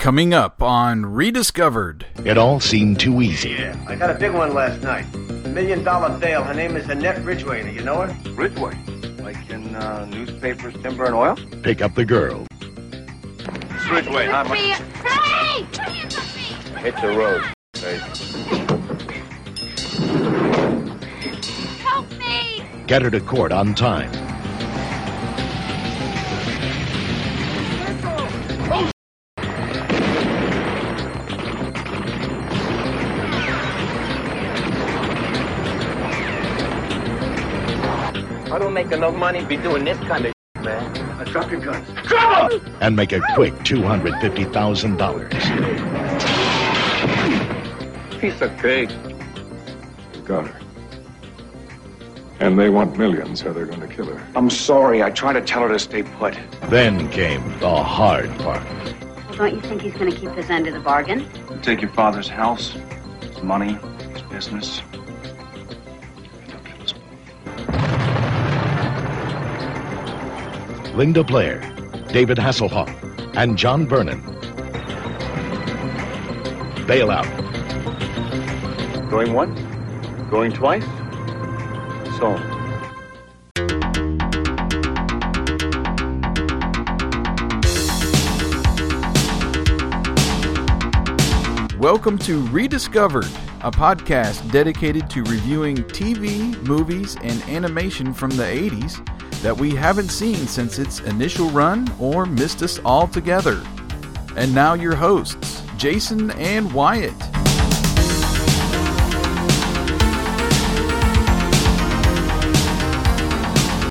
Coming up on Rediscovered. It all seemed too easy. Yeah, I got a big one last night. Million dollar Dale. Her name is Annette Ridgway. Do you know her? Ridgway? Like in uh, newspapers, timber, and oil? Pick up the girl. It's Ridgway, huh? Hey! Hit the road. Help me! Get her to court on time. I don't make enough money to be doing this kind of shit, man. Now drop your guns. and make a quick $250,000. Piece of cake. Got her. And they want millions, or they're going to kill her. I'm sorry. I tried to tell her to stay put. Then came the hard part. Well, don't you think he's going to keep his end of the bargain? Take your father's house, his money, his business. Linda Blair, David Hasselhoff, and John Vernon. Bailout. Going once? Going twice? So. Welcome to Rediscovered, a podcast dedicated to reviewing TV, movies, and animation from the 80s that we haven't seen since its initial run or missed us altogether. And now your hosts, Jason and Wyatt.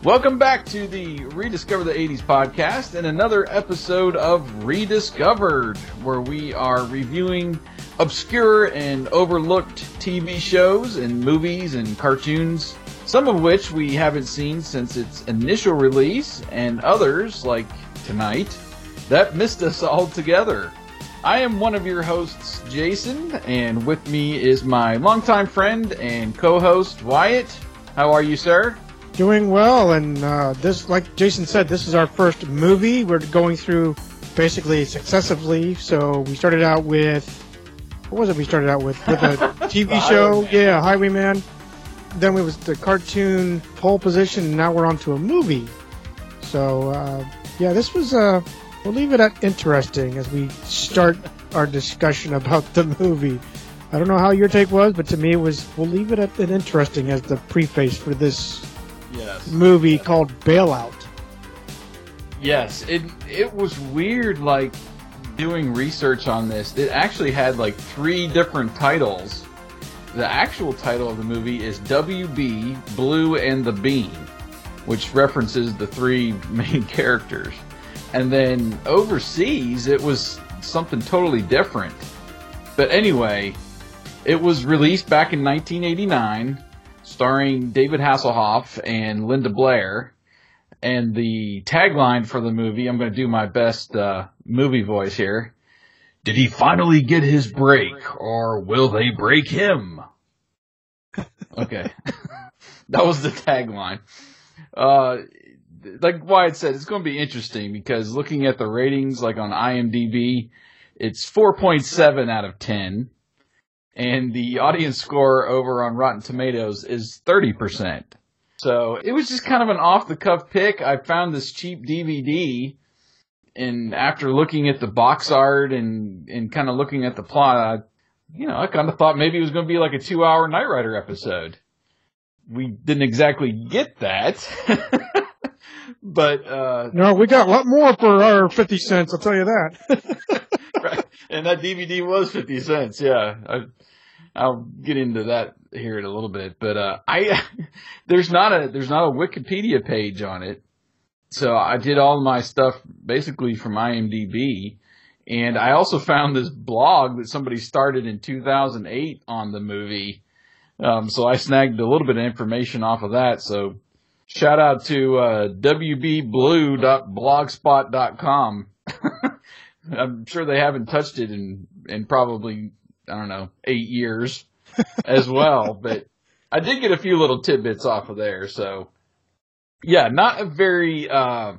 Welcome back to the Rediscover the 80s podcast and another episode of Rediscovered, where we are reviewing obscure and overlooked TV shows and movies and cartoons, some of which we haven't seen since its initial release, and others, like tonight, that missed us altogether. I am one of your hosts, Jason, and with me is my longtime friend and co host, Wyatt. How are you, sir? Doing well, and uh, this, like Jason said, this is our first movie. We're going through basically successively. So we started out with what was it? We started out with with a TV show, yeah, Highwayman. Then we was the cartoon pole position, and now we're on to a movie. So uh, yeah, this was uh, we'll leave it at interesting as we start our discussion about the movie. I don't know how your take was, but to me it was we'll leave it at an interesting as the preface for this Yes. movie called Bailout. Yes, it it was weird like doing research on this. It actually had like three different titles. The actual title of the movie is WB Blue and the Bean, which references the three main characters. And then overseas it was something totally different. But anyway, it was released back in 1989 starring David Hasselhoff and Linda Blair and the tagline for the movie, I'm going to do my best uh, movie voice here. Did he finally get his break, or will they break him? Okay, that was the tagline. Uh, like Wyatt said, it's going to be interesting because looking at the ratings, like on IMDb, it's 4.7 out of 10, and the audience score over on Rotten Tomatoes is 30%. So it was just kind of an off the cuff pick. I found this cheap DVD and after looking at the box art and, and kind of looking at the plot, I, you know, I kind of thought maybe it was going to be like a two hour Knight Rider episode. We didn't exactly get that. but, uh, No, we got a lot more for our 50 cents, I'll tell you that. right. And that DVD was 50 cents. Yeah. I, I'll get into that here in a little bit, but, uh, I, there's not a, there's not a Wikipedia page on it. So I did all my stuff basically from IMDb. And I also found this blog that somebody started in 2008 on the movie. Um, so I snagged a little bit of information off of that. So shout out to, uh, wbblue.blogspot.com. I'm sure they haven't touched it in, in probably, I don't know, eight years as well, but I did get a few little tidbits off of there. So yeah, not a very, uh,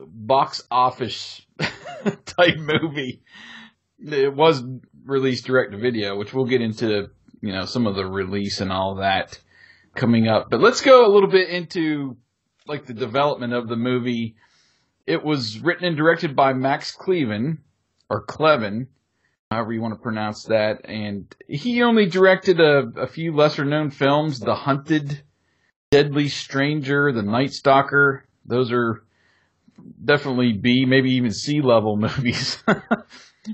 box office type movie. it was released direct to video, which we'll get into, you know, some of the release and all that coming up. But let's go a little bit into like the development of the movie. It was written and directed by Max Kleven or Clevin, however you want to pronounce that, and he only directed a, a few lesser known films, The Hunted, Deadly Stranger, The Night Stalker. Those are definitely B, maybe even C level movies.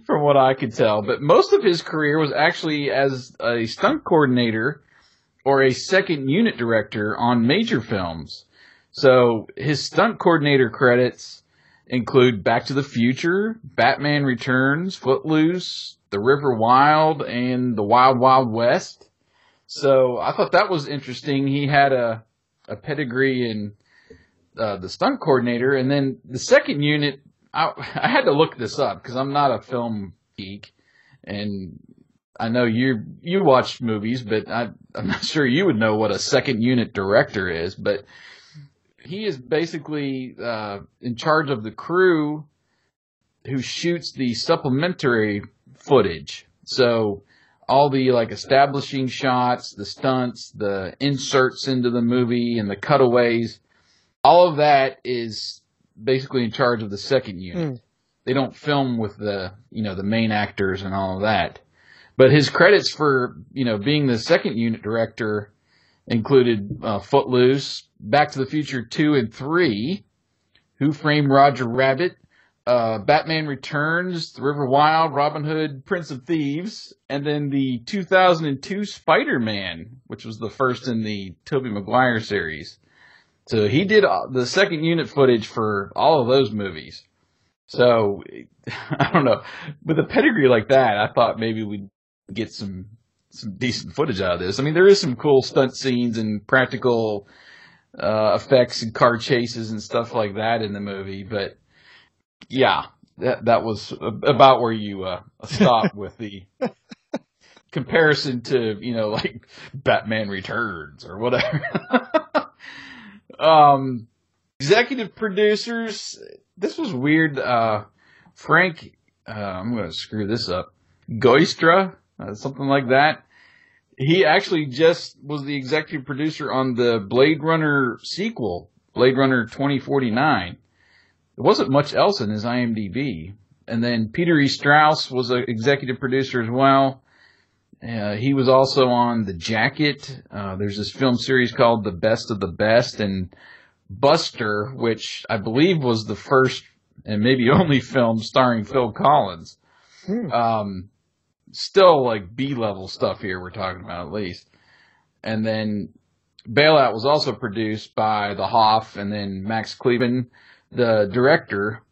from what I could tell. But most of his career was actually as a stunt coordinator or a second unit director on major films. So his stunt coordinator credits include Back to the Future, Batman Returns, Footloose, The River Wild, and The Wild Wild West. So I thought that was interesting. He had a, a pedigree in uh, the stunt coordinator, and then the second unit I, I had to look this up because I'm not a film geek, and I know you you watch movies, but I, I'm not sure you would know what a second unit director is. But he is basically uh, in charge of the crew who shoots the supplementary footage. So all the like establishing shots, the stunts, the inserts into the movie, and the cutaways, all of that is basically in charge of the second unit. Mm. They don't film with the you know the main actors and all of that. But his credits for you know being the second unit director included uh, Footloose, Back to the Future two and three, Who Framed Roger Rabbit, uh, Batman Returns, The River Wild, Robin Hood, Prince of Thieves, and then the 2002 Spider-Man, which was the first in the Tobey Maguire series. So he did uh, the second unit footage for all of those movies. So I don't know, with a pedigree like that, I thought maybe we'd get some some decent footage out of this. I mean, there is some cool stunt scenes and practical uh, effects and car chases and stuff like that in the movie, but yeah, that that was about where you uh, stop with the comparison to you know like Batman Returns or whatever. um, executive producers. This was weird. Uh, Frank, uh, I'm going to screw this up. Goistra, uh, something like that. He actually just was the executive producer on the Blade Runner sequel, Blade Runner 2049. There wasn't much else in his IMDb. And then Peter E. Strauss was an executive producer as well. Uh, he was also on The Jacket. Uh, there's this film series called The Best of the Best and Buster, which I believe was the first and maybe only film starring Phil Collins. Hmm. Um, still like B level stuff here we're talking about at least. And then Bailout was also produced by the Hoff and then Max Kleven, the director,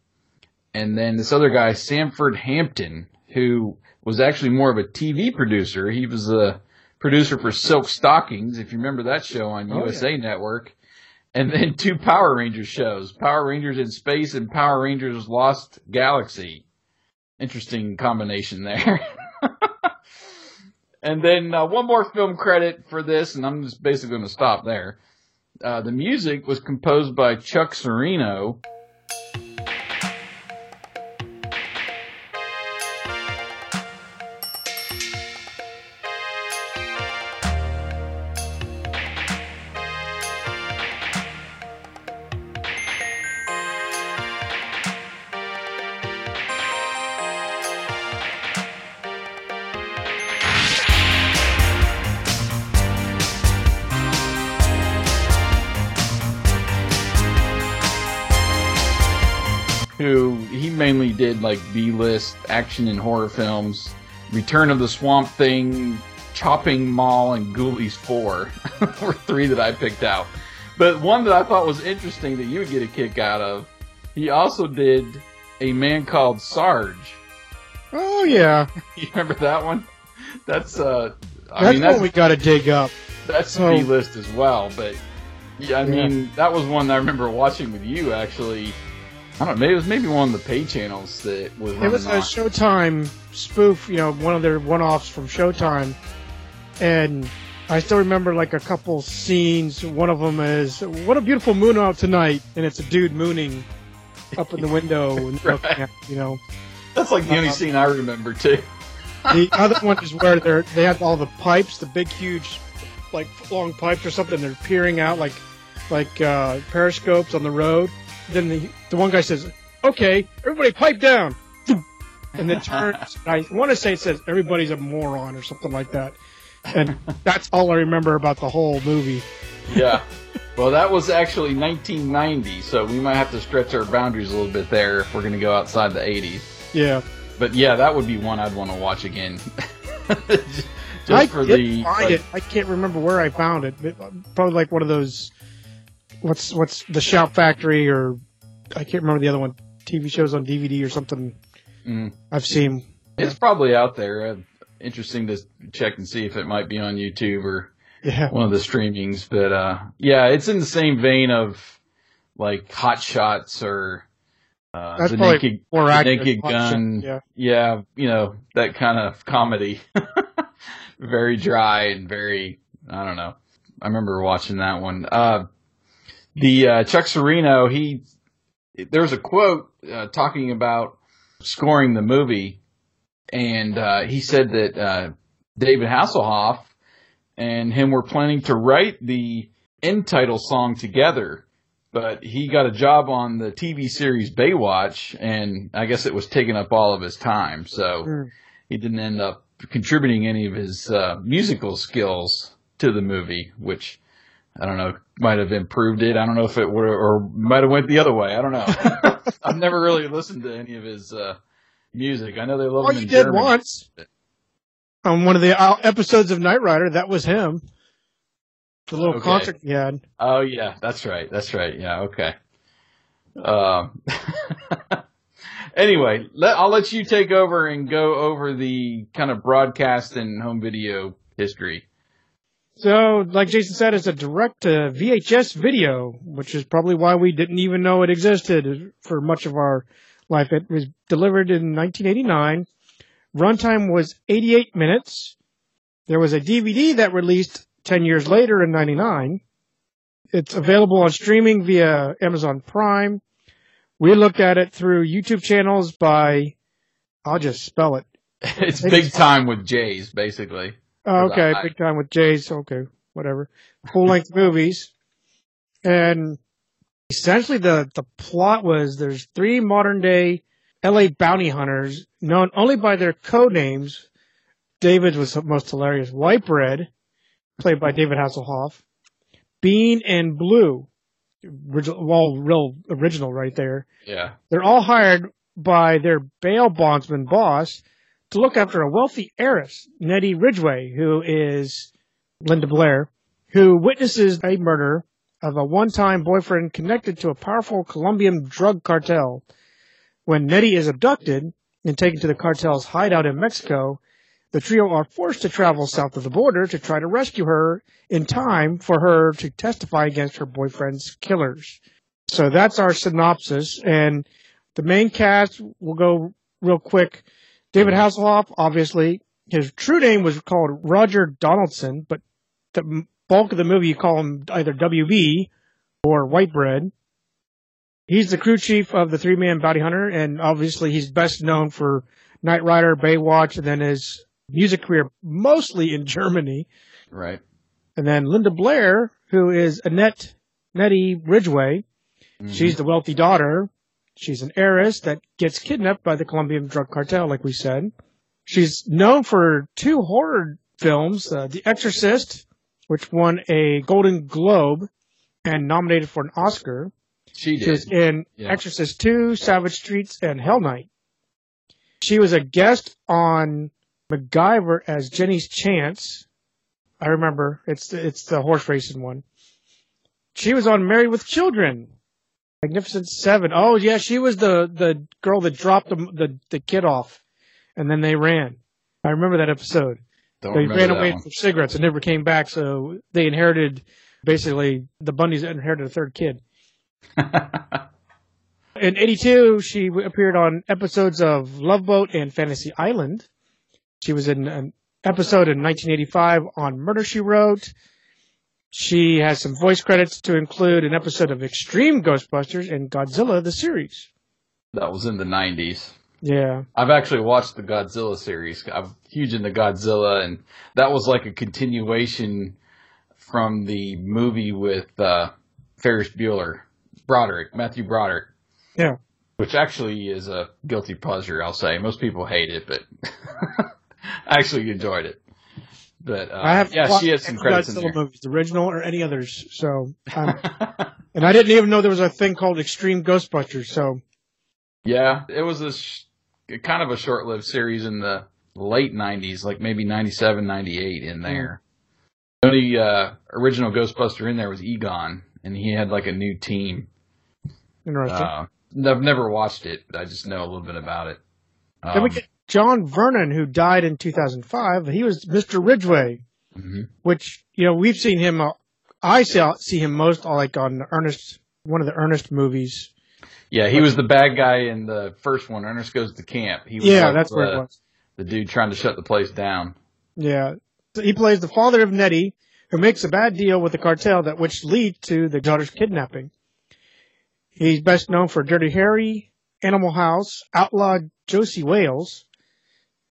and then this other guy, Sanford Hampton, who was actually more of a TV producer. He was a producer for Silk Stockings, if you remember that show on Oh, USA Network. And then two Power Rangers shows, Power Rangers in Space and Power Rangers Lost Galaxy. Interesting combination there. and then uh, one more film credit for this, and I'm just basically going to stop there. Uh, the music was composed by Chuck Cirino. Who did like B-list action and horror films. Return of the Swamp Thing, Chopping Mall, and Ghoulies 4 were three that I picked out. But one that I thought was interesting that you would get a kick out of, he also did A Man Called Sarge. Oh yeah, You remember that one? That's uh, I that's mean what we got to dig up. that's So- B list as well, but yeah, I mean that was one I remember watching with you actually. I don't know, maybe it was maybe one of the pay channels that was. It was a on. Showtime spoof, you know, one of their one-offs from Showtime, and I still remember like a couple scenes. One of them is "What a beautiful moon out tonight," and it's a dude mooning up in the window and looking Right. at, you know. That's like the only scene I remember too. The other one is where they're they have all the pipes, the big huge like long pipes or something. They're peering out like like uh, periscopes on the road. Then the the one guy says, "Okay, everybody pipe down," and then turns. I want to say it says everybody's a moron or something like that. And that's all I remember about the whole movie. Yeah. Well, that was actually 1990, so we might have to stretch our boundaries a little bit there if we're going to go outside the 80s. Yeah, But yeah, that would be one I'd want to watch again. Just I for did the find like, it. I can't remember where I found it. It- Probably like one of those. What's what's the Shout Factory or I can't remember the other one. TV shows on DVD or something. Mm. I've seen. It's probably out there. Uh, interesting to check and see if it might be on YouTube or Yeah, one of the streamings. But uh, yeah, it's in the same vein of like Hot Shots or uh, the Naked, the. Naked Shot, Gun. yeah. yeah, you know that kind of comedy. very dry and very I don't know. I remember watching that one. Uh, the uh, Chuck Cirino, he there's a quote uh, talking about scoring the movie, and uh, he said that uh, David Hasselhoff and him were planning to write the end title song together, but he got a job on the TV series Baywatch, and I guess it was taking up all of his time, so Mm. he didn't end up contributing any of his uh, musical skills to the movie, which I don't know might have improved it. I don't know if it would or might have went the other way. I don't know. I've never really listened to any of his uh, music. I know they love Oh, him you did Germany. once. On one of the uh, episodes of Knight Rider, that was him. The little Okay. concert he had. Oh yeah, that's right. That's right. Yeah. Okay. Um. anyway, let, I'll let you take over and go over the kind of broadcast and home video history. So, like Jason said, it's a direct uh, to VHS video, which is probably why we didn't even know it existed for much of our life. It was delivered in 1989. Runtime was 88 minutes. There was a DVD that released 10 years later in 99. It's available on streaming via Amazon Prime. We looked at it through YouTube channels by, I'll just spell it. It's big time with Jays, basically. Oh, okay, I- big time with Jays. Okay, whatever. Full length movies, and essentially the the plot was there's three modern day L.A. bounty hunters known only by their code names. David was the most hilarious. White Bread, played by David Hasselhoff, Bean and Blue, original, well, real original right there. Yeah. They're all hired by their bail bondsman boss to look after a wealthy heiress, Nettie Ridgway, who is Linda Blair, who witnesses a murder of a one-time boyfriend connected to a powerful Colombian drug cartel. When Nettie is abducted and taken to the cartel's hideout in Mexico, the trio are forced to travel south of the border to try to rescue her in time for her to testify against her boyfriend's killers. So that's our synopsis. And the main cast, we'll go real quick. David mm-hmm. Hasselhoff, obviously, his true name was called Roger Donaldson, but the bulk of the movie you call him either WB or White Bread. He's the crew chief of the three man bounty hunter, and obviously he's best known for Knight Rider, Baywatch, and then his music career mostly in Germany. Right. And then Linda Blair, who is Annette Nettie Ridgway, mm-hmm. she's the wealthy daughter. She's an heiress that gets kidnapped by the Colombian drug cartel, like we said. She's known for two horror films, uh, The Exorcist, which won a Golden Globe and nominated for an Oscar. She did. She was in Yeah. Exorcist 2, Savage Streets, and Hell Night. She was a guest on MacGyver as Jenny's Chance. I remember. It's it's the horse racing one. She was on Married with Children. Magnificent Seven. Oh yeah, she was the the girl that dropped the the, the kid off, and then they ran. I remember that episode. Don't they ran away one. for cigarettes and never came back, so they inherited basically the Bundys inherited a third kid. In 82, she appeared on episodes of Love Boat and Fantasy Island. She was in an episode in 1985 on Murder She Wrote. She has some voice credits to include an episode of Extreme Ghostbusters and Godzilla the series. that was in the 90s. Yeah. I've actually watched the Godzilla series. I'm huge into Godzilla, and that was like a continuation from the movie with uh, Ferris Bueller, Broderick, Matthew Broderick. Yeah. Which actually is a guilty pleasure, I'll say. Most people hate it, but I actually enjoyed it. But uh, I have yeah, she had some credits in there. movies, the original or any others. So, um, and I didn't even know there was a thing called Extreme Ghostbusters. So, Yeah, it was a sh- kind of a short-lived series in the late '90s, like maybe '97, '98 in there. The only uh, original Ghostbuster in there was Egon, and he had like a new team. interesting. Uh, I've never watched it, but I just know a little bit about it. then we Um, get John Vernon, who died in 2005. He was Mr. Ridgway, mhm. which you know we've seen him. Uh, I see, see him most like on Ernest, one of the Ernest movies. Yeah, he was the bad guy in the first one. Ernest goes to camp. He was Yeah, like that's the, where it was. the dude trying to shut the place down. Yeah, So he plays the father of Nettie, who makes a bad deal with the cartel that which lead to the daughter's kidnapping. He's best known for Dirty Harry, Animal House, Outlaw Josey Wales,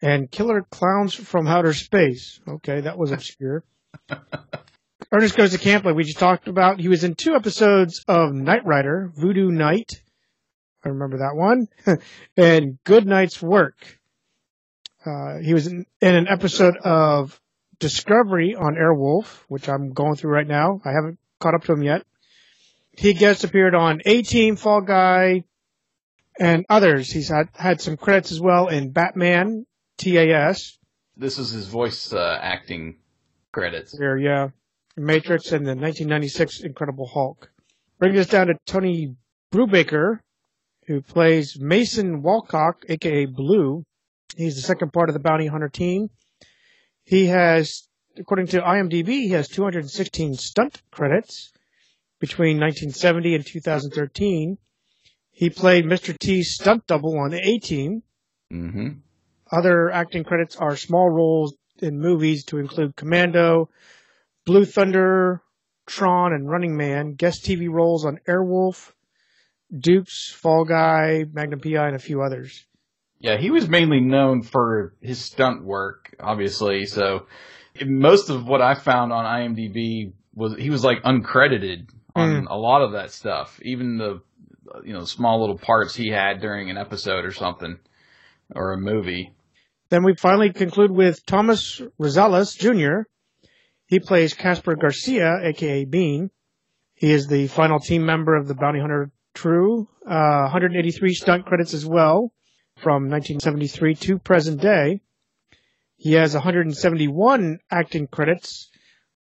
and Killer Clowns from Outer Space. Okay, that was obscure. Ernest Goes to Camp, like we just talked about. He was in two episodes of Knight Rider, Voodoo Night. I remember that one. and Good Knight's Work. Uh, he was in, in an episode of Discovery on Airwolf, which I'm going through right now. I haven't caught up to him yet. He guest appeared on A Team, Fall Guy, and others. He's had, had some credits as well in Batman, TAS, This is his voice uh, acting credits. there, yeah, Matrix, and the 1996 Incredible Hulk. Bringing us down to Tony Brubaker, who plays Mason Walcock, aka Blue. He's the second part of the bounty hunter team. He has, according to IMDb, he has 216 stunt credits between 1970 and 2013. He played Mr. T's stunt double on the A Team. hmm Other acting credits are small roles in movies to include Commando, Blue Thunder, Tron, and Running Man. Guest TV roles on Airwolf, Dukes, Fall Guy, Magnum PI, and a few others. Yeah, he was mainly known for his stunt work, obviously. So most of what I found on IMDb was he was like uncredited on hmm. a lot of that stuff, even the you know small little parts he had during an episode or something or a movie. Then we finally conclude with Thomas Rosales Jr. He plays Casper Garcia, aka Bean. He is the final team member of the Bounty Hunter True. Uh, 183 stunt credits as well from 1973 to present day. He has 171 acting credits,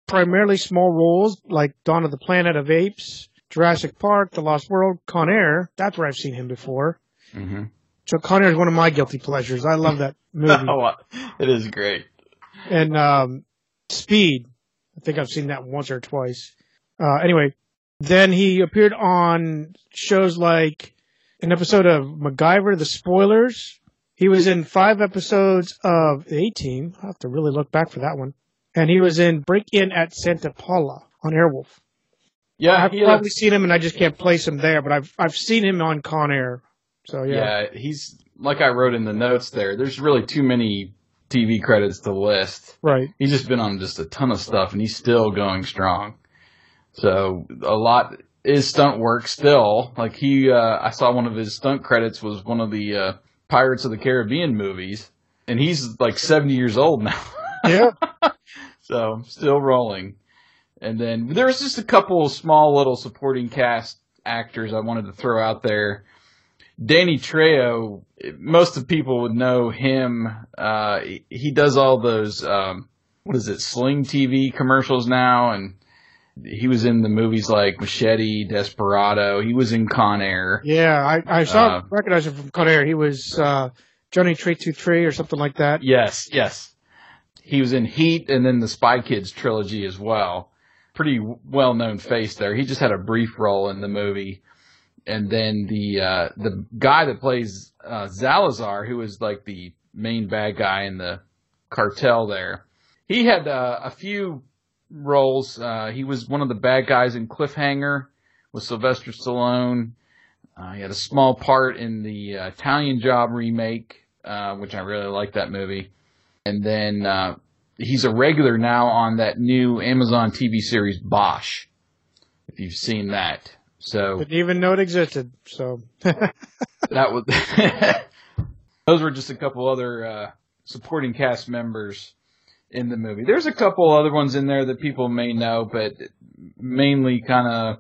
primarily small roles like Dawn of the Planet of Apes, Jurassic Park, The Lost World, Con Air. That's where I've seen him before. Mm-hmm. So Con Air is one of my guilty pleasures. I love that movie. oh, it is great. and um, Speed. I think I've seen that once or twice. Uh, anyway, then he appeared on shows like an episode of MacGyver, The Spoilers. He was in five episodes of The A Team. I have to really look back for that one. And he was in Break In at Santa Paula on Airwolf. Yeah, I've he had a- probably seen him, and I just can't place him there. But I've I've seen him on Con Air. So yeah, yeah, he's like I wrote in the notes there. There's really too many TV credits to list. right. He's just been on just a ton of stuff, and he's still going strong. So a lot is stunt work still. Like he, uh, I saw one of his stunt credits was one of the uh, Pirates of the Caribbean movies, and he's like 70 years old now. Yeah. so still rolling. And then there was just a couple of small little supporting cast actors I wanted to throw out there. Danny Trejo, most of people would know him. Uh, he- does all those, um, what is it, Sling TV commercials now, and he was in the movies like Machete, Desperado. He was in Con Air. Yeah, I, I saw Uh, recognize him from Con Air. He was uh, Johnny Tree Two Tree or something like that. Yes, yes. He was in Heat and then the Spy Kids trilogy as well. Pretty well known face there. He just had a brief role in the movie. And then the uh, the guy that plays uh, Zalazar, who is like the main bad guy in the cartel there, he had uh, a few roles. Uh, he was one of the bad guys in Cliffhanger with Sylvester Stallone. Uh, he had a small part in the uh, Italian Job remake, uh, which I really like that movie. And then uh, he's a regular now on that new Amazon TV series Bosch. If you've seen that, so Didn't even know it existed. So that was those were just a couple other uh, supporting cast members in the movie. There's a couple other ones in there that people may know, but mainly kind of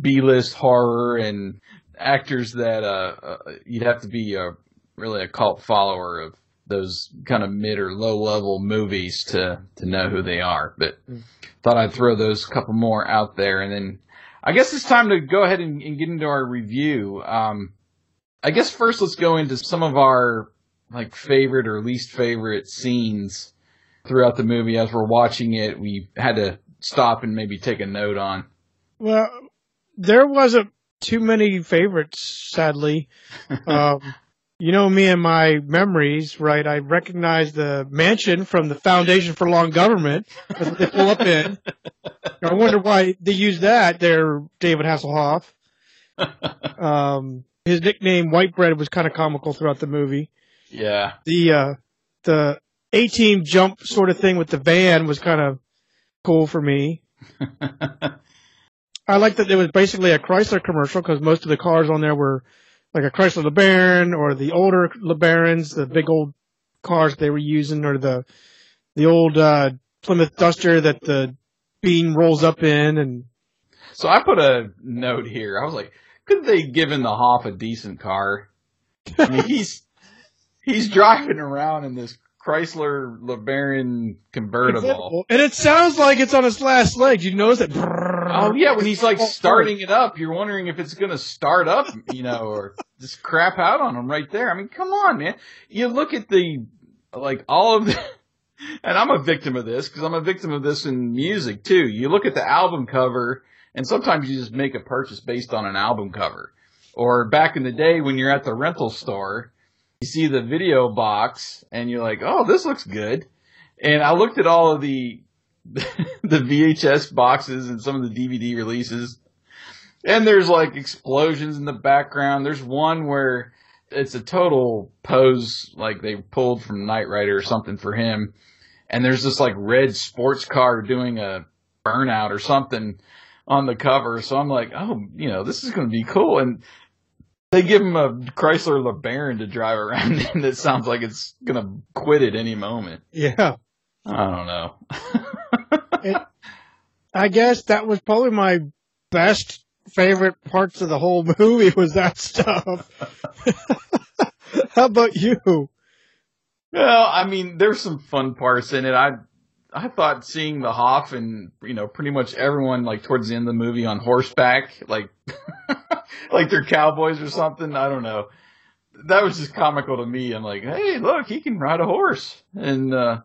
B-list horror and actors that uh, uh, you'd have to be a, really a cult follower of those kind of mid or low level movies to to know who they are. But thought I'd throw those couple more out there, and then I guess it's time to go ahead and, and get into our review. Um, I guess first let's go into some of our like favorite or least favorite scenes throughout the movie as we're watching it. We had to stop and maybe take a note on. Well, there wasn't too many favorites, sadly. um, you know me and my memories, right? I recognize the mansion from the Foundation for Law and Government. That's what they pull up in. I wonder why they use that there, David Hasselhoff. Um, his nickname, White Bread, was kind of comical throughout the movie. Yeah. The, uh, the A-team jump sort of thing with the van was kind of cool for me. I like that it was basically a Chrysler commercial because most of the cars on there were like a Chrysler LeBaron or the older LeBarons, the big old cars they were using, or the the old uh, Plymouth Duster that the bean rolls up in, and So I put a note here. I was like, couldn't they given the Hoff a decent car? I mean, he's he's driving around in this Chrysler LeBaron convertible. and it sounds like it's on its last leg. You notice that? Oh yeah, when he's like oh, oh. starting it up, you're wondering if it's gonna start up, you know, or just crap out on him right there. I mean, come on, man. You look at the like all of the, and I'm a victim of this because I'm a victim of this in music too. You look at the album cover, and sometimes you just make a purchase based on an album cover. Or back in the day when you're at the rental store, you see the video box and you're like, oh, this looks good. And I looked at all of the the VHS boxes and some of the DVD releases. And there's like explosions in the background. There's one where it's a total pose, like they pulled from Knight Rider or something for him. And there's this like red sports car doing a burnout or something on the cover. So I'm like, oh, you know, this is going to be cool. And they give him a Chrysler LeBaron to drive around in that sounds like it's going to quit at any moment. Yeah. I don't know. I guess that was probably my best favorite parts of the whole movie was that stuff. How about you? Well, I mean, there's some fun parts in it. I I thought seeing the Hoff and you know pretty much everyone like towards the end of the movie on horseback, like like they're cowboys or something. I don't know. That was just comical to me. I'm like, hey, look, he can ride a horse, and uh,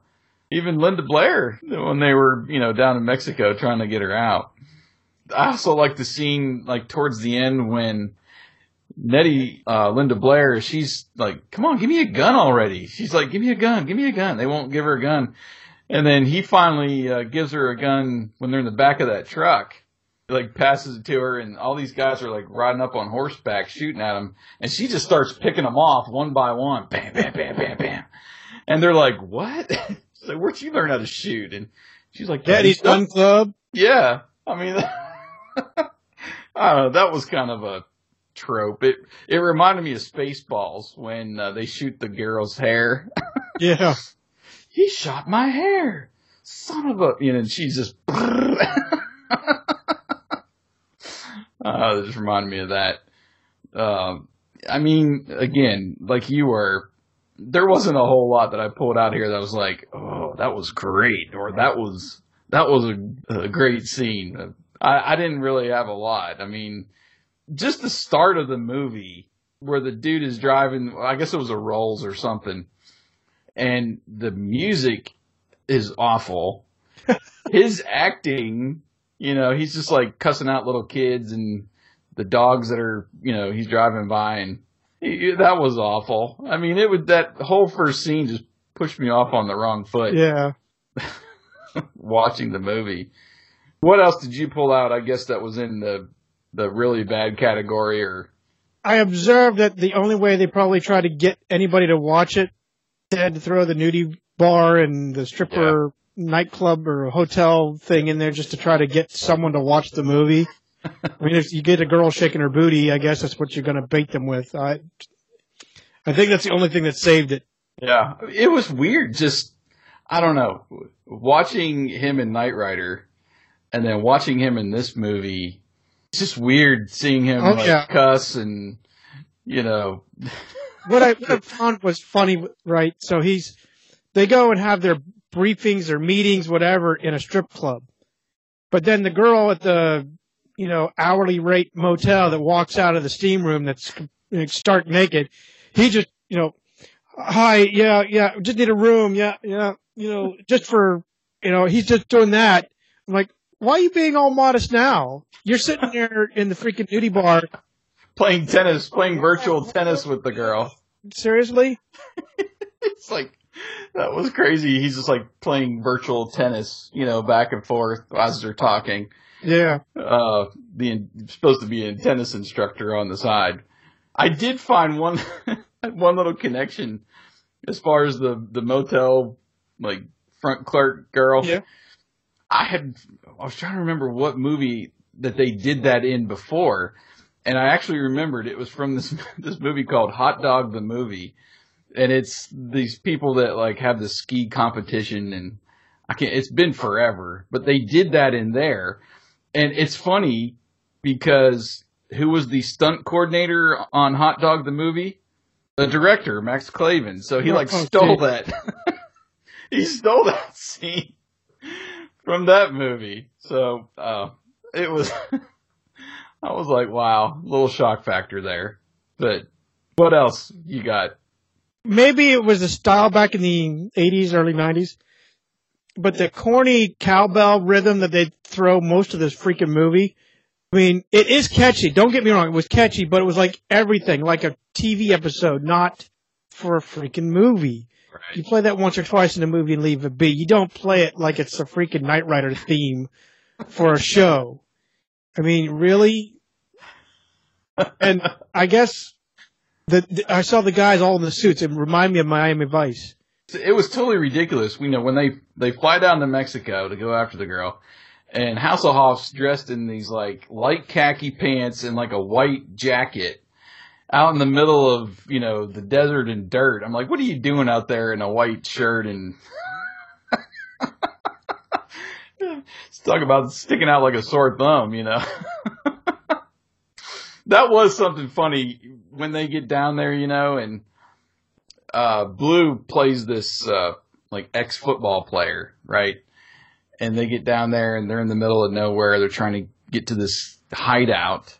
even Linda Blair when they were you know down in Mexico trying to get her out. I also like the scene like towards the end when Nettie, uh, Linda Blair, she's like, come on, give me a gun already. She's like, give me a gun, give me a gun. They won't give her a gun. And then he finally uh, gives her a gun when they're in the back of that truck. Like passes it to her, and all these guys are like riding up on horseback, shooting at him, and she just starts picking them off one by one, bam, bam, bam, bam, bam, and they're like, "What?" She's like, "Where'd you learn how to shoot?" And she's like, Daddy's Gun Club. Yeah, I mean, I don't know. That was kind of a trope. It it reminded me of Spaceballs when uh, they shoot the girl's hair. Yeah. He shot my hair, son of a. You know, and she's just. uh, this reminded me of that. Um, I mean, again, like you were, there wasn't a whole lot that I pulled out here that was like, oh, that was great, or that was that was a, a great scene. I, I didn't really have a lot. I mean, just the start of the movie where the dude is driving, I guess it was a Rolls or something, and the music is awful. His acting, you know, he's just like cussing out little kids and the dogs that are, you know, he's driving by and he, that was awful. I mean, it would, that whole first scene just pushed me off on the wrong foot Yeah. watching the movie. What else did you pull out? I guess that was in the the really bad category, or I observed that the only way they probably try to get anybody to watch it, they had to throw the nudie bar and the stripper nightclub or hotel thing in there just to try to get someone to watch the movie. I mean, if you get a girl shaking her booty, I guess that's what you're going to bait them with. I, I think that's the only thing that saved it. Yeah, it was weird. Just I don't know, watching him in Knight Rider, and then watching him in this movie. It's just weird seeing him Oh, like yeah. cuss and you know. what I, what I found was funny, right? So he's, they go and have their briefings or meetings, whatever, in a strip club. But then the girl at the, you know, hourly rate motel that walks out of the steam room that's stark naked, he just, you know, hi, yeah, yeah, just need a room, yeah, yeah, you know, just for, you know, he's just doing that. I'm like, why are you being all modest now? You're sitting there in the freaking nudie bar. Playing tennis, playing virtual tennis with the girl. Seriously? It's like that was crazy. He's just like playing virtual tennis, you know, back and forth as they're talking. Yeah. Uh, being supposed to be a tennis instructor on the side. I did find one one little connection as far as the the motel like front clerk girl. Yeah. I had I was trying to remember what movie that they did that in before, and I actually remembered it was from this this movie called Hot Dog the Movie, and it's these people that like have the ski competition, and I can't. It's been forever, but they did that in there, and it's funny because who was the stunt coordinator on Hot Dog the Movie? The director, Max Clavin. So he like Oh, stole geez. that. he stole that scene from that movie. So uh, it was. I was like, wow, little shock factor there. But what else you got? maybe it was a style back in the 80s, early 90s, but the corny cowbell rhythm that they throw most of this freaking movie. I mean, it is catchy. Don't get me wrong. It was catchy, but it was like everything, like a TV episode, not for a freaking movie. You play that once or twice in a movie and leave it be. You don't play it like it's a freaking Knight Rider theme for a show. I mean, really? And I guess the, the I saw the guys all in the suits. It reminded me of Miami Vice. It was totally ridiculous. You know, when they they fly down to Mexico to go after the girl, and Hasselhoff's dressed in these like light khaki pants and like a white jacket, out in the middle of you know the desert and dirt. I'm like, what are you doing out there in a white shirt and? Let's talk about sticking out like a sore thumb, you know. that was something funny when they get down there, you know, and uh, Blue plays this uh, like ex football player, right? And they get down there and they're in the middle of nowhere. They're trying to get to this hideout,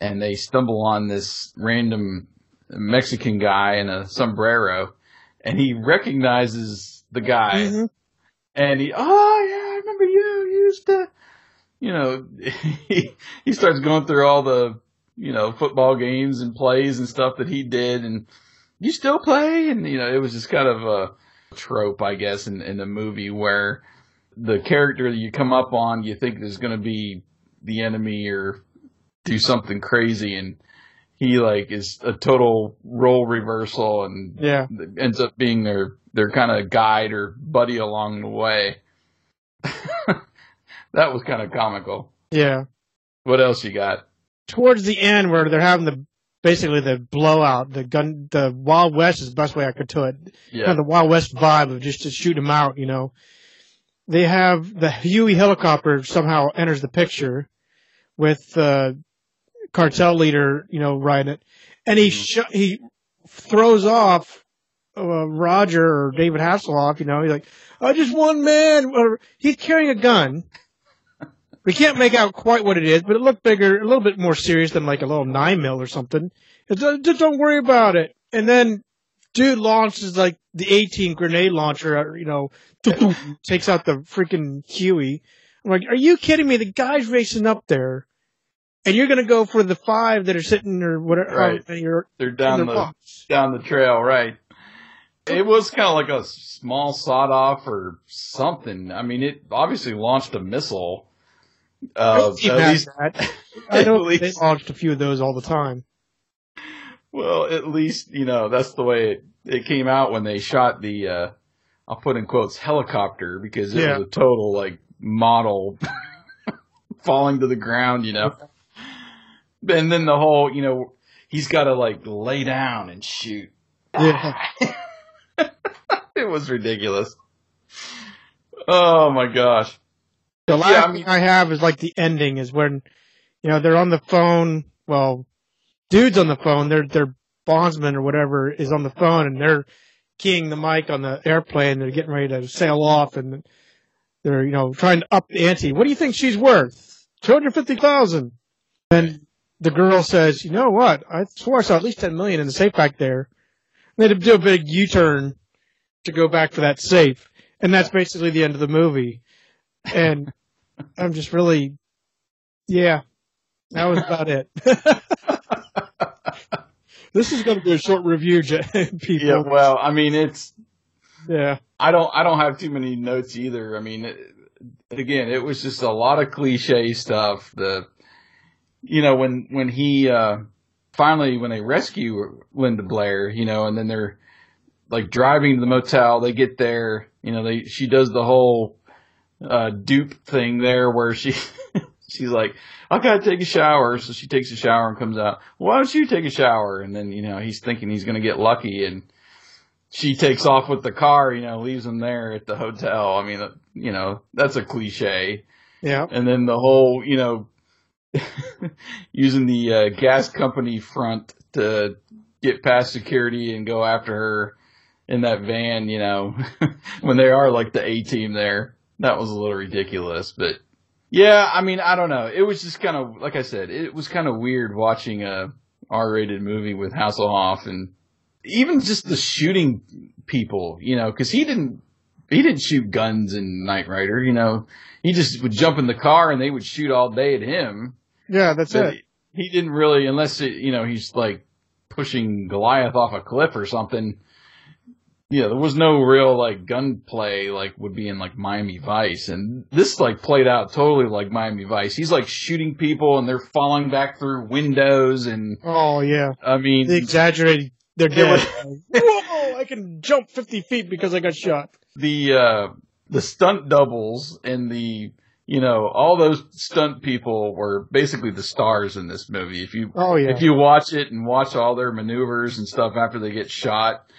and they stumble on this random Mexican guy in a sombrero, and he recognizes the guy, Mhm. and he, oh yeah, I remember you. You used to, you know, he he starts going through all the you know football games and plays and stuff that he did, and you still play, and you know, it was just kind of a trope, I guess, in in the movie where the character that you come up on, you think is going to be the enemy or do something crazy, and he like is a total role reversal and Yeah. ends up being their their kind of guide or buddy along the way. that was kind of comical. Yeah. What else you got? Towards the end where they're having the basically the blowout, the gun the Wild West is the best way I could to it. Yeah. Kind of the Wild West vibe of just to shoot them out, you know. They have the Huey helicopter somehow enters the picture with the cartel leader, you know, riding it. And he sh- he throws off uh, Roger or David Hasselhoff, you know, he's like, I just one man. Or he's carrying a gun. We can't make out quite what it is, but it looked bigger, a little bit more serious than like a little nine mil or something. Uh, just don't worry about it. And then, dude launches like the 18 grenade launcher, uh, you know, takes out the freaking Huey. I'm like, are you kidding me? The guy's racing up there, and you're gonna go for the five that are sitting or whatever. Right. uh, you're They're down the the box. down the trail, right? It was kind of like a small sawed off or something. I mean, it obviously launched a missile. Uh, at least, that. I know at they launched a few of those all the time. Well, at least you know that's the way it, it came out when they shot the. uh I'll put in quotes helicopter because it Yeah. was a total like model falling to the ground, you know. And then the whole, you know, he's got to like lay down and shoot. Yeah. it was ridiculous. Oh my gosh. The last Yeah, I thing I have is like the ending is when, you know, they're on the phone. Well, dude's on the phone. Their their bondsman or whatever is on the phone, and they're keying the mic on the airplane. They're getting ready to sail off, and they're you know trying to up the ante. What do you think she's worth? Two hundred fifty thousand. And the girl says, "You know what? I swore I saw at least ten million in the safe back there." And they do a big U-turn to go back for that safe, and that's basically the end of the movie and I'm just really, yeah, that was about it. this is going to be a short review, people. Yeah, well, I mean, it's yeah, I don't I don't have too many notes either. I mean, it, again, it was just a lot of cliche stuff. The you know when when he uh finally when they rescue Linda Blair, you know, and then they're like driving to the motel, they get there, you know, they she does the whole uh dupe thing there where she she's like I gotta take a shower, so she takes a shower and comes out. Why don't you take a shower? And then you know he's thinking he's gonna get lucky, and she takes off with the car. You know, leaves him there at the hotel. I mean, you know that's a cliche. yeah, And then the whole, you know, using the uh, gas company front to get past security and go after her in that van. You know, when they are like the A team there, that was a little ridiculous, but. Yeah, I mean, I don't know. It was just kind of, like I said, it was kind of weird watching a R-rated movie with Hasselhoff and even just the shooting people, you know, because he didn't he didn't shoot guns in Knight Rider, you know. He just would jump in the car and they would shoot all day at him. yeah, that's But it. He didn't really, unless it, you know, he's like pushing Goliath off a cliff or something. Yeah, there was no real like gunplay like would be in like Miami Vice, and this like played out totally like Miami Vice. He's like shooting people and they're falling back through windows, and Oh yeah, I mean, they exaggerated. They're. Whoa! I can jump fifty feet because I got shot. the uh the stunt doubles and the you know all those stunt people were basically the stars in this movie if you Oh yeah, if you watch it and watch all their maneuvers and stuff after they get shot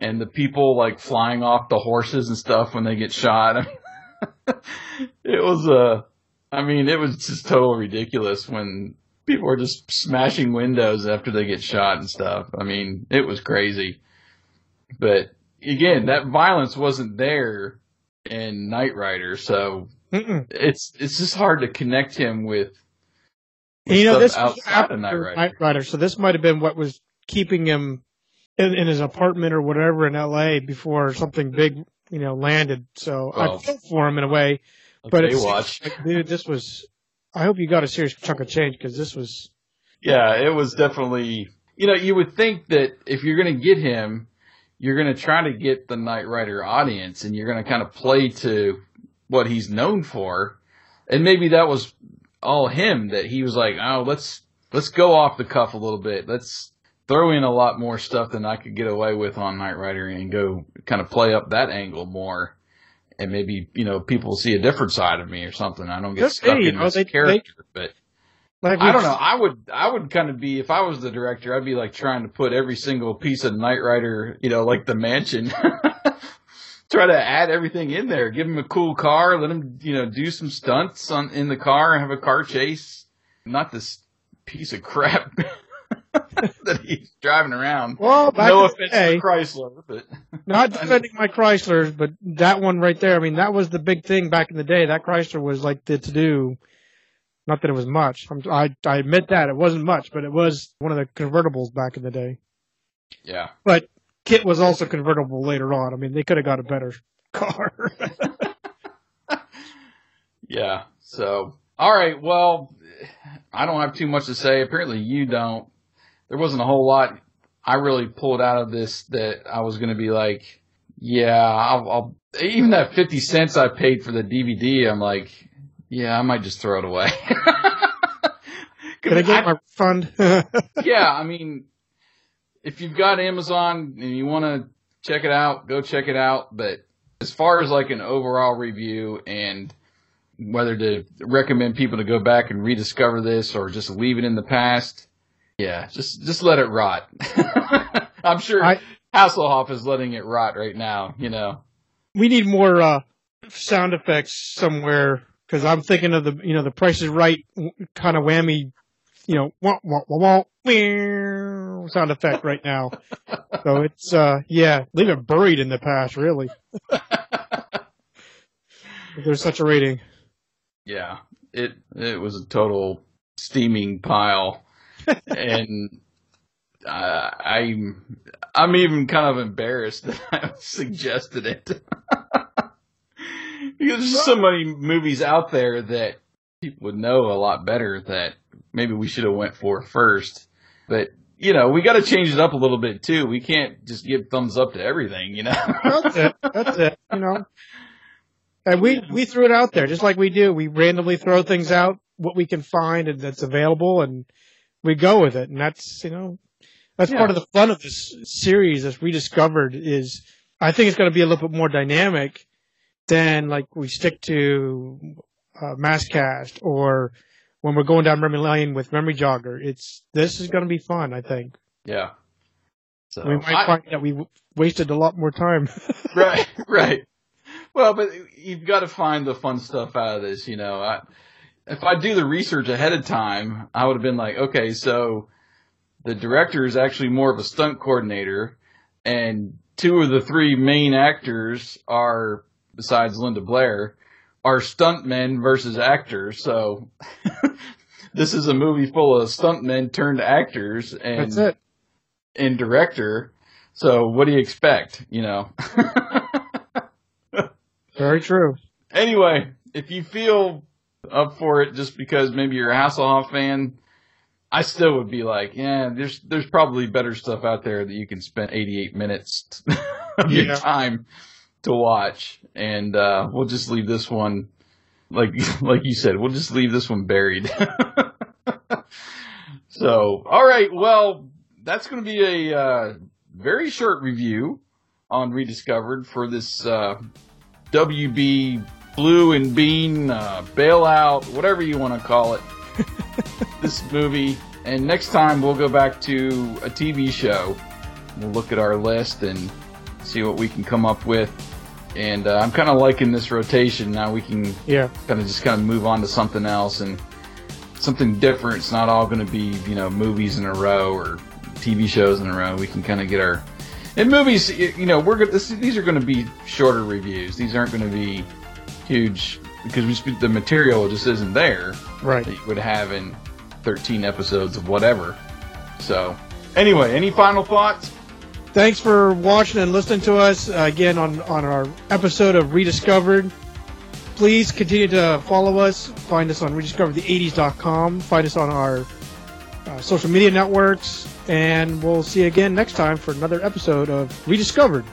and the people like flying off the horses and stuff when they get shot I mean, it was uh i mean it was just total ridiculous when people were just smashing windows after they get shot and stuff i mean it was crazy but again that violence wasn't there in Knight Rider so Mm-mm. it's it's just hard to connect him with And you know, this was after Knight Rider. Knight Rider, so this might have been what was keeping him in, in his apartment or whatever in L.A. before something big, you know, landed. So I Well, feel for him in a way. But it's Baywatch. like, dude, this was. I hope you got a serious chunk of change because this was. Yeah, it was definitely. You know, you would think that if you're going to get him, you're going to try to get the Knight Rider audience, and you're going to kind of play to what he's known for, and maybe that was all him that he was like, oh, let's let's go off the cuff a little bit, let's throw in a lot more stuff than I could get away with on Knight Rider, and go kind of play up that angle more. And maybe you know people see a different side of me or something. I don't get stuck in this they- they- character, but Like I don't know. I would I would kind of be if I was the director, I'd be like trying to put every single piece of Knight Rider, you know, like the mansion. Try to add everything in there. Give him a cool car. Let him, you know, do some stunts on in the car and have a car chase. Not this piece of crap that he's driving around. Well, back no in offense day, to Chrysler, but not defending my Chryslers, but that one right there. I mean, that was the big thing back in the day. That Chrysler was like the to do. Not that it was much. I'm, I I admit that it wasn't much, but it was one of the convertibles back in the day. yeah. But KITT was also convertible later on. I mean, they could have got a better car. Yeah. So, all right. Well, I don't have too much to say. Apparently, you don't. There wasn't a whole lot I really pulled out of this that I was going to be like, yeah, I'll, I'll. Even that fifty cents I paid for the DVD, I'm like, yeah, I might just throw it away. Can I get I- my refund? yeah, I mean, if you've got Amazon and you want to check it out, go check it out. But as far as like an overall review and whether to recommend people to go back and rediscover this or just leave it in the past, yeah, just just let it rot. I'm sure I- Hasselhoff is letting it rot right now. You know. We need more uh, sound effects somewhere because I'm thinking of the you know the Price is Right kind of whammy, you know, wah, wah, wah, wah, sound effect right now. so it's uh yeah, leave it buried in the past, really. There's such a rating. Yeah, it it was a total steaming pile, and uh, I'm I'm even kind of embarrassed that I suggested it because there's so many movies out there that people would know a lot better that maybe we should have went for first, but. You know, we got to change it up a little bit too. We can't just give thumbs up to everything, you know. That's it. That's it. You know. And we we threw it out there just like we do. We randomly throw things out what we can find and that's available, and we go with it. And that's you know that's Yeah. part of the fun of this series. That's rediscovered is I think it's going to be a little bit more dynamic than like we stick to uh, Masscast or when we're going down memory lane with Memory Jogger. It's this is going to be fun. I think yeah. So we might I- find that we wasted a lot more time. right, right. Well, but you've got to find the fun stuff out of this, you know. I, if I do the research ahead of time, I would have been like, okay, so the director is actually more of a stunt coordinator, and two of the three main actors are, besides Linda Blair, are stuntmen versus actors. So this is a movie full of stuntmen turned actors and and director. So what do you expect? You know. Very true. anyway, if you feel up for it just because maybe you're a Hasselhoff fan, I still would be like, yeah, there's there's probably better stuff out there that you can spend 88 minutes of your time to watch, and uh, we'll just leave this one, like like you said, we'll just leave this one buried. so, all right, well, that's going to be a uh, very short review on Rediscovered for this. Uh, WB Blue and Bean uh, bailout, whatever you want to call it. this movie, and next time we'll go back to a TV show. We'll look at our list and see what we can come up with. And uh, I'm kind of liking this rotation. Now we can Yeah. kind of just kind of move on to something else and something different. It's not all going to be you know movies in a row or TV shows in a row. We can kind of get our and movies. You know, we're gonna, this, these are going to be shorter reviews. These aren't going to be huge because we the material just isn't there Right. that you would have in 13 episodes of whatever. So anyway, any final thoughts? Thanks for watching and listening to us uh, again on, on our episode of Rediscovered. Please continue to follow us. Find us on rediscoverthe80s.com. Find us on our uh, social media networks. And we'll see you again next time for another episode of Rediscovered.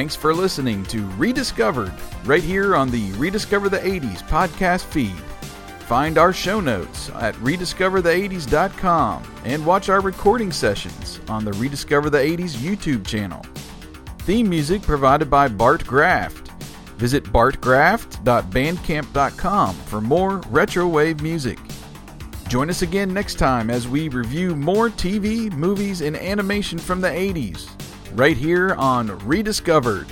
Thanks for listening to Rediscovered right here on the Rediscover the 80s podcast feed. Find our show notes at rediscoverthe80s.com and watch our recording sessions on the Rediscover the 80s YouTube channel. Theme music provided by Bart Graft. Visit bartgraft.bandcamp.com for more retro wave music. Join us again next time as we review more TV, movies, and animation from the 80s, right here on Rediscovered.